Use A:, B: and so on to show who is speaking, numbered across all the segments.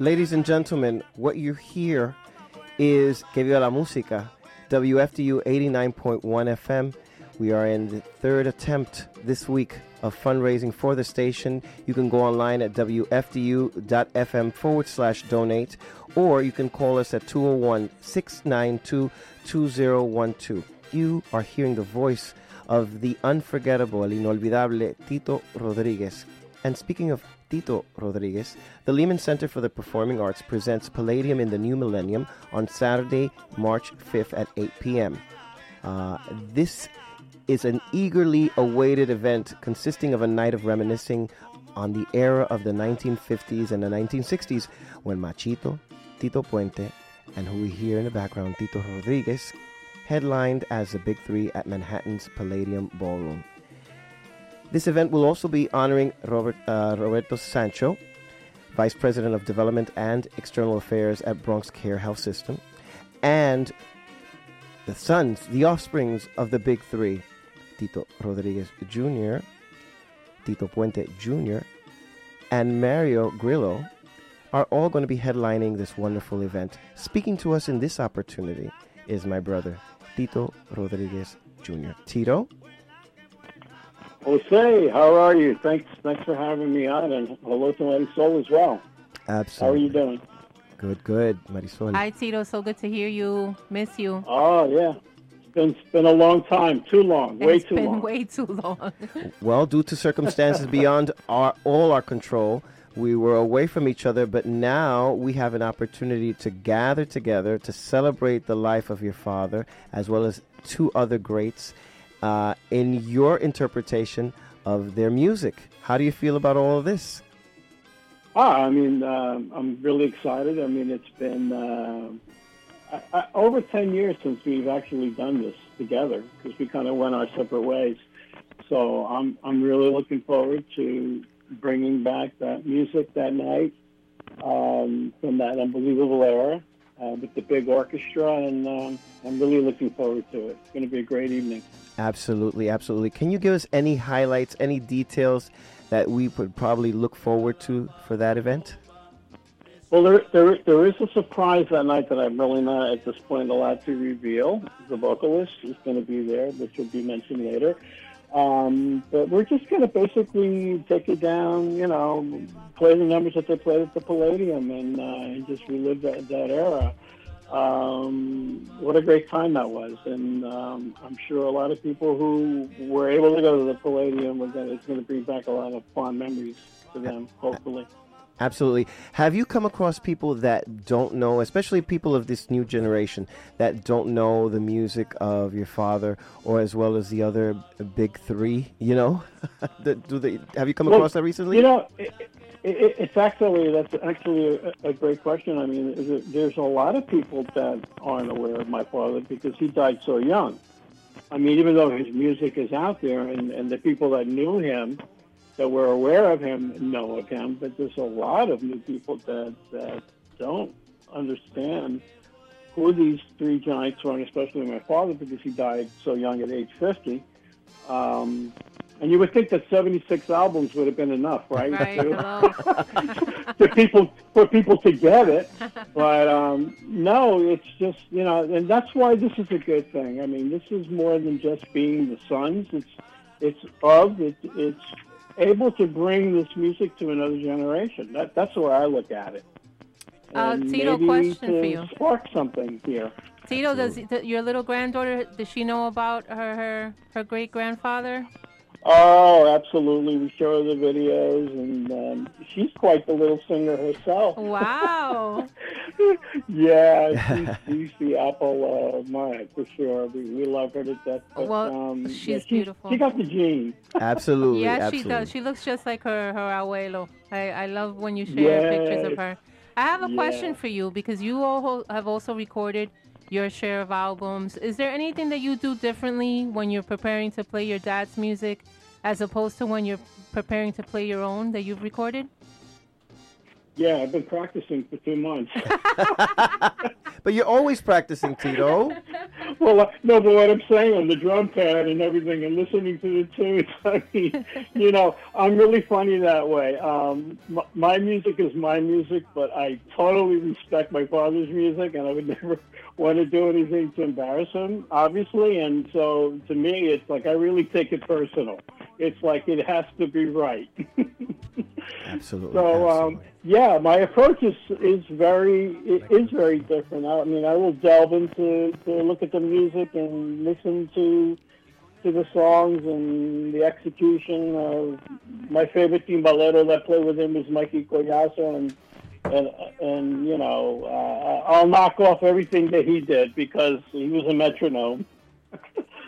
A: Ladies and gentlemen, what you hear is Que Viva la Música, WFDU 89.1 FM. We are in the third attempt this week of fundraising for the station. You can go online at WFDU.FM forward slash donate, or you can call us at 201 692 2012. You are hearing the voice of the unforgettable, inolvidable Tito Rodriguez. And speaking of Tito Rodriguez, the Lehman Center for the Performing Arts presents Palladium in the New Millennium on Saturday, March 5th at 8 p.m. Uh, this is an eagerly awaited event consisting of a night of reminiscing on the era of the 1950s and the 1960s when Machito, Tito Puente, and who we hear in the background, Tito Rodriguez, headlined as the Big Three at Manhattan's Palladium Ballroom. This event will also be honoring Robert, uh, Roberto Sancho, Vice President of Development and External Affairs at Bronx Care Health System, and the sons, the offsprings of the big three, Tito Rodriguez Jr., Tito Puente Jr., and Mario Grillo, are all going to be headlining this wonderful event. Speaking to us in this opportunity is my brother, Tito Rodriguez Jr. Tito?
B: Jose, how are you? Thanks, thanks for having me on, and hello to Marisol as well.
A: Absolutely.
B: How are you doing?
A: Good, good, Marisol.
C: Hi, Tito. So good to hear you. Miss you.
B: Oh yeah, it's been it's been a long time. Too long. Way
C: it's
B: too
C: been
B: long.
C: way too long.
A: Well, due to circumstances beyond our all our control, we were away from each other, but now we have an opportunity to gather together to celebrate the life of your father, as well as two other greats, uh, in your interpretation of their music. How do you feel about all of this?
B: Ah, I mean, um I'm really excited. I mean, it's been uh, I, I, over ten years since we've actually done this together because we kind of went our separate ways. So I'm I'm really looking forward to bringing back that music that night um, from that unbelievable era uh, with the big orchestra, and um, I'm really looking forward to it. It's going to be a great evening.
A: Absolutely, absolutely. Can you give us any highlights, any details that we would probably look forward to for that event?
B: Well, there, there, there is a surprise that night that I'm really not at this point allowed to reveal. The vocalist is going to be there, which will be mentioned later. Um, but we're just going to basically take it down, you know, play the numbers that they played at the Palladium and, uh, and just relive that, that era. Um, what a great time that was. And um, I'm sure a lot of people who were able to go to the Palladium, gonna, it's going to bring back a lot of fond memories to them, hopefully.
A: Absolutely. Have you come across people that don't know, especially people of this new generation, that don't know the music of your father, or as well as the other big three? You know, do they? Have you come
B: Well,
A: across that recently?
B: You know, it, it, it's actually that's actually a, a great question. I mean, it, there's a lot of people that aren't aware of my father because he died so young. I mean, even though his music is out there, and, and the people that knew him, that were aware of him, know of him, but there's a lot of new people that that don't understand who these three giants were, and especially my father because he died so young at age 50. Um, and you would think that 76 albums would have been enough, right?
C: Right.
B: To- for people for people to get it. But um, no, it's just you know, and that's why this is a good thing. I mean, this is more than just being the Sons. It's it's of it's it's able to bring this music to another generation. That that's the way I look at it.
C: Uh, Tito,
B: maybe
C: question
B: to
C: for you.
B: Spark something here.
C: Tito, does your little granddaughter does she know about her her, her great grandfather?
B: Oh, absolutely. We show her the videos, and um, she's quite the little singer herself.
C: Wow.
B: yeah, she's, she's the apple of mine for sure. We, we love her to death. But,
C: Well,
B: um,
C: she's
B: yeah,
C: beautiful.
B: She got the gene.
A: Absolutely.
C: yeah,
A: absolutely.
C: she does. She looks just like her her abuelo. I, I love when you share
B: Yes.
C: pictures of her. I have a question for you because you all have also recorded your share of albums. Is there anything that you do differently when you're preparing to play your dad's music as opposed to when you're preparing to play your own that you've recorded?
B: Yeah, I've been practicing for two months.
A: But you're always practicing, Tito.
B: well, uh, no, but what I'm saying on the drum pad and everything, and listening to the tunes, I mean, you know, I'm really funny that way. Um, m- my music is my music, but I totally respect my father's music, and I would never want to do anything to embarrass him, obviously. And so, to me, it's like I really take it personal. It's like it has to be right.
A: Absolutely.
B: So um, yeah, my approach is is very it is very different. I mean, I will delve into to look at the music and listen to to the songs and the execution of my favorite timbalero that played with him is Mikey Collazo and and and you know uh, I'll knock off everything that he did because he was a metronome.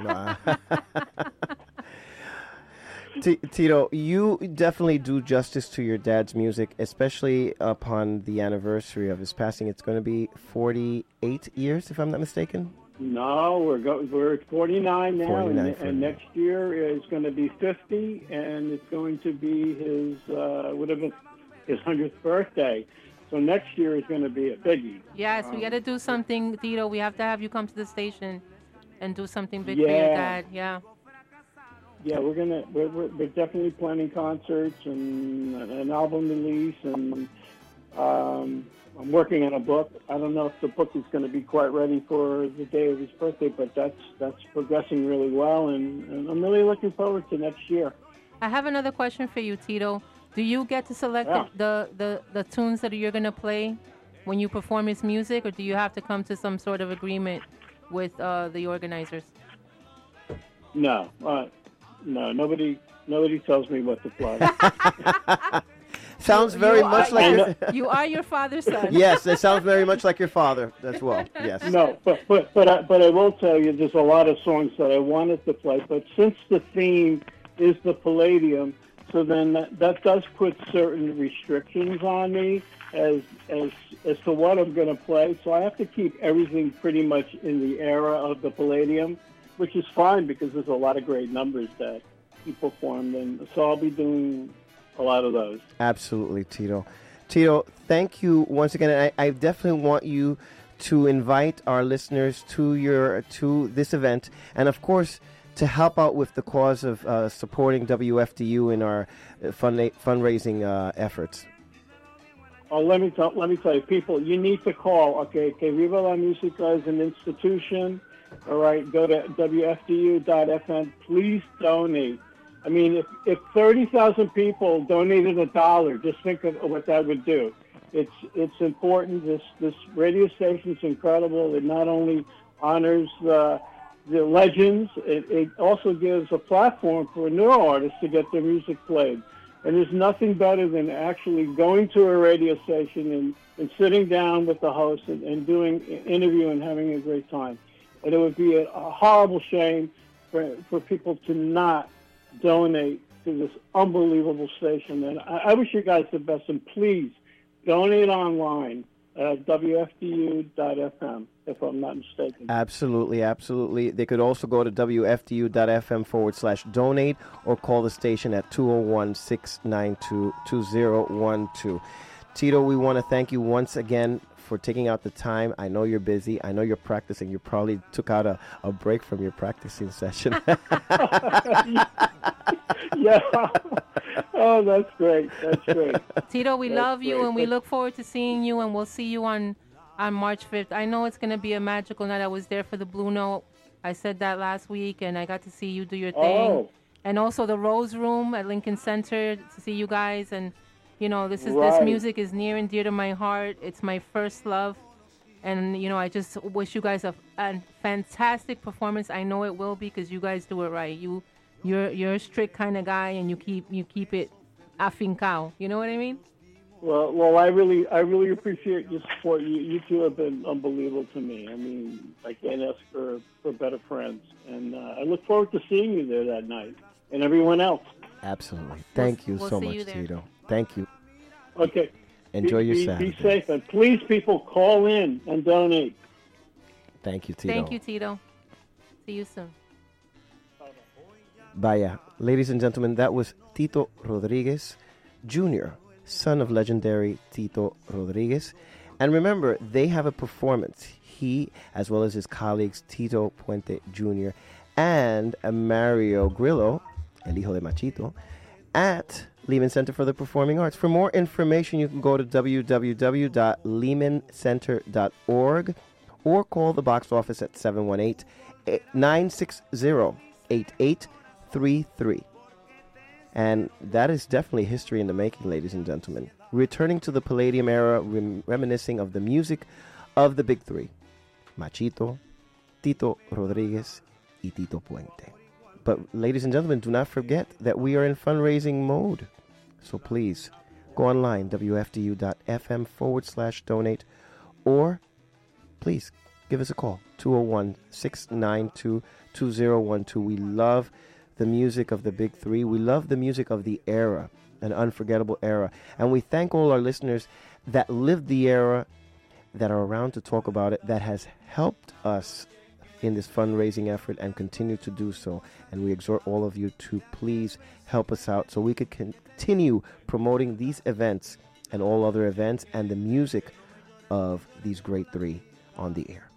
A: Nah. T- Tito, you definitely do justice to your dad's music, especially upon the anniversary of his passing. It's going to be 48 years, if I'm not mistaken.
B: No, we're go- we're at 49 now,
A: 49
B: and,
A: for
B: and next year is going to be 50, and it's going to be his uh, would have been his 100th birthday. So next year is going to be a biggie.
C: Yes, we got to do something, Tito. We have to have you come to the station and do something big for your dad. Yeah.
B: Yeah, we're gonna we're, we're, we're definitely planning concerts and an album release, and um, I'm working on a book. I don't know if the book is going to be quite ready for the day of his birthday, but that's that's progressing really well, and, and I'm really looking forward to next year.
C: I have another question for you, Tito. Do you get to select
B: Yeah.
C: the, the, the, tunes that you're going to play when you perform his music, or do you have to come to some sort of agreement with uh, the organizers?
B: No, uh, no, nobody nobody tells me what to play.
A: Sounds
C: You-
A: very
C: you
A: much
C: are-
A: like. Your-
C: You are your father's son.
A: yes, it sounds very much like your father as well. Yes.
B: no, but but but I, but I will tell you, there's a lot of songs that I wanted to play, but since the theme is the Palladium, so then that, that does put certain restrictions on me as as as to what I'm going to play. So I have to keep everything pretty much in the era of the Palladium, which is fine because there's a lot of great numbers that he performed, and so I'll be doing a lot of those.
A: Absolutely, Tito. Tito, thank you once again. I, I definitely want you to invite our listeners to your to this event, and of course, to help out with the cause of uh, supporting WFDU in our uh, fund fundraising uh, efforts.
B: Oh, let me tell, let me tell you, people, you need to call. Okay, que Viva la Música is an institution. All right, go to WFDU.FM. Please donate. I mean, if, if 30,000 people donated a dollar, just think of what that would do. It's it's important. This this radio station is incredible. It not only honors uh, the legends, it, it also gives a platform for new artists to get their music played. And there's nothing better than actually going to a radio station and, and sitting down with the host and, and doing an interview and having a great time. And it would be a, a horrible shame for, for people to not donate to this unbelievable station. And I, I wish you guys the best. And please donate online at WFDU.FM, if I'm not mistaken.
A: Absolutely, absolutely. They could also go to WFDU.FM forward slash donate or call the station at 201 692 2012. Tito, we want to thank you once again for taking out the time. I know you're busy. I know you're practicing. You probably took out a, a break from your practicing session.
B: yeah. oh, that's great. That's great.
C: Tito, we
B: That's
C: love you and we look forward to seeing you and we'll see you on on March 5th. I know it's going to be a magical night. I was there for the Blue Note. I said that last week and I got to see you do your thing.
B: Oh,
C: And also the Rose Room at Lincoln Center to see you guys and you know, this is this music is near and dear to my heart. It's my first love. And you know, I just wish you guys a, a fantastic performance. I know it will be because you guys do it right. You you're you're a strict kind of guy and you keep you keep it afincao. You know what I mean?
B: well, well, I really, I really appreciate your support. You, you two have been unbelievable to me. I mean, I can't ask for, for better friends. And uh, I look forward to seeing you there that night and everyone else.
A: absolutely. Thank you
C: we'll
A: so much,
C: you.
A: Tito. Thank you.
B: Okay.
A: Enjoy
B: be,
A: your
B: be,
A: Saturday.
B: Be safe. And please, people, call in and donate.
A: Thank you, Tito.
C: Thank you, Tito. See you soon.
A: Vaya. Ladies and gentlemen, that was Tito Rodriguez Jr., son of legendary Tito Rodriguez. And remember, they have a performance. He, as well as his colleagues Tito Puente Jr. and Mario Grillo, el hijo de Machito, at Lehman Center for the Performing Arts. For more information, you can go to www.lehmancenter.org or call the box office at 718 960 8833. And that is definitely history in the making, ladies and gentlemen. Returning to the Palladium era, rem- reminiscing of the music of the big three Machito, Tito Rodriguez, y Tito Puente. But, ladies and gentlemen, do not forget that we are in fundraising mode. So please go online, wfdu.fm forward slash donate, or please give us a call, 201 692 2012. We love the music of the big three. We love the music of the era, an unforgettable era. And we thank all our listeners that lived the era, that are around to talk about it, that has helped us in this fundraising effort and continue to do so. And we exhort all of you to please help us out so we could continue promoting these events and all other events and the music of these great three on the air.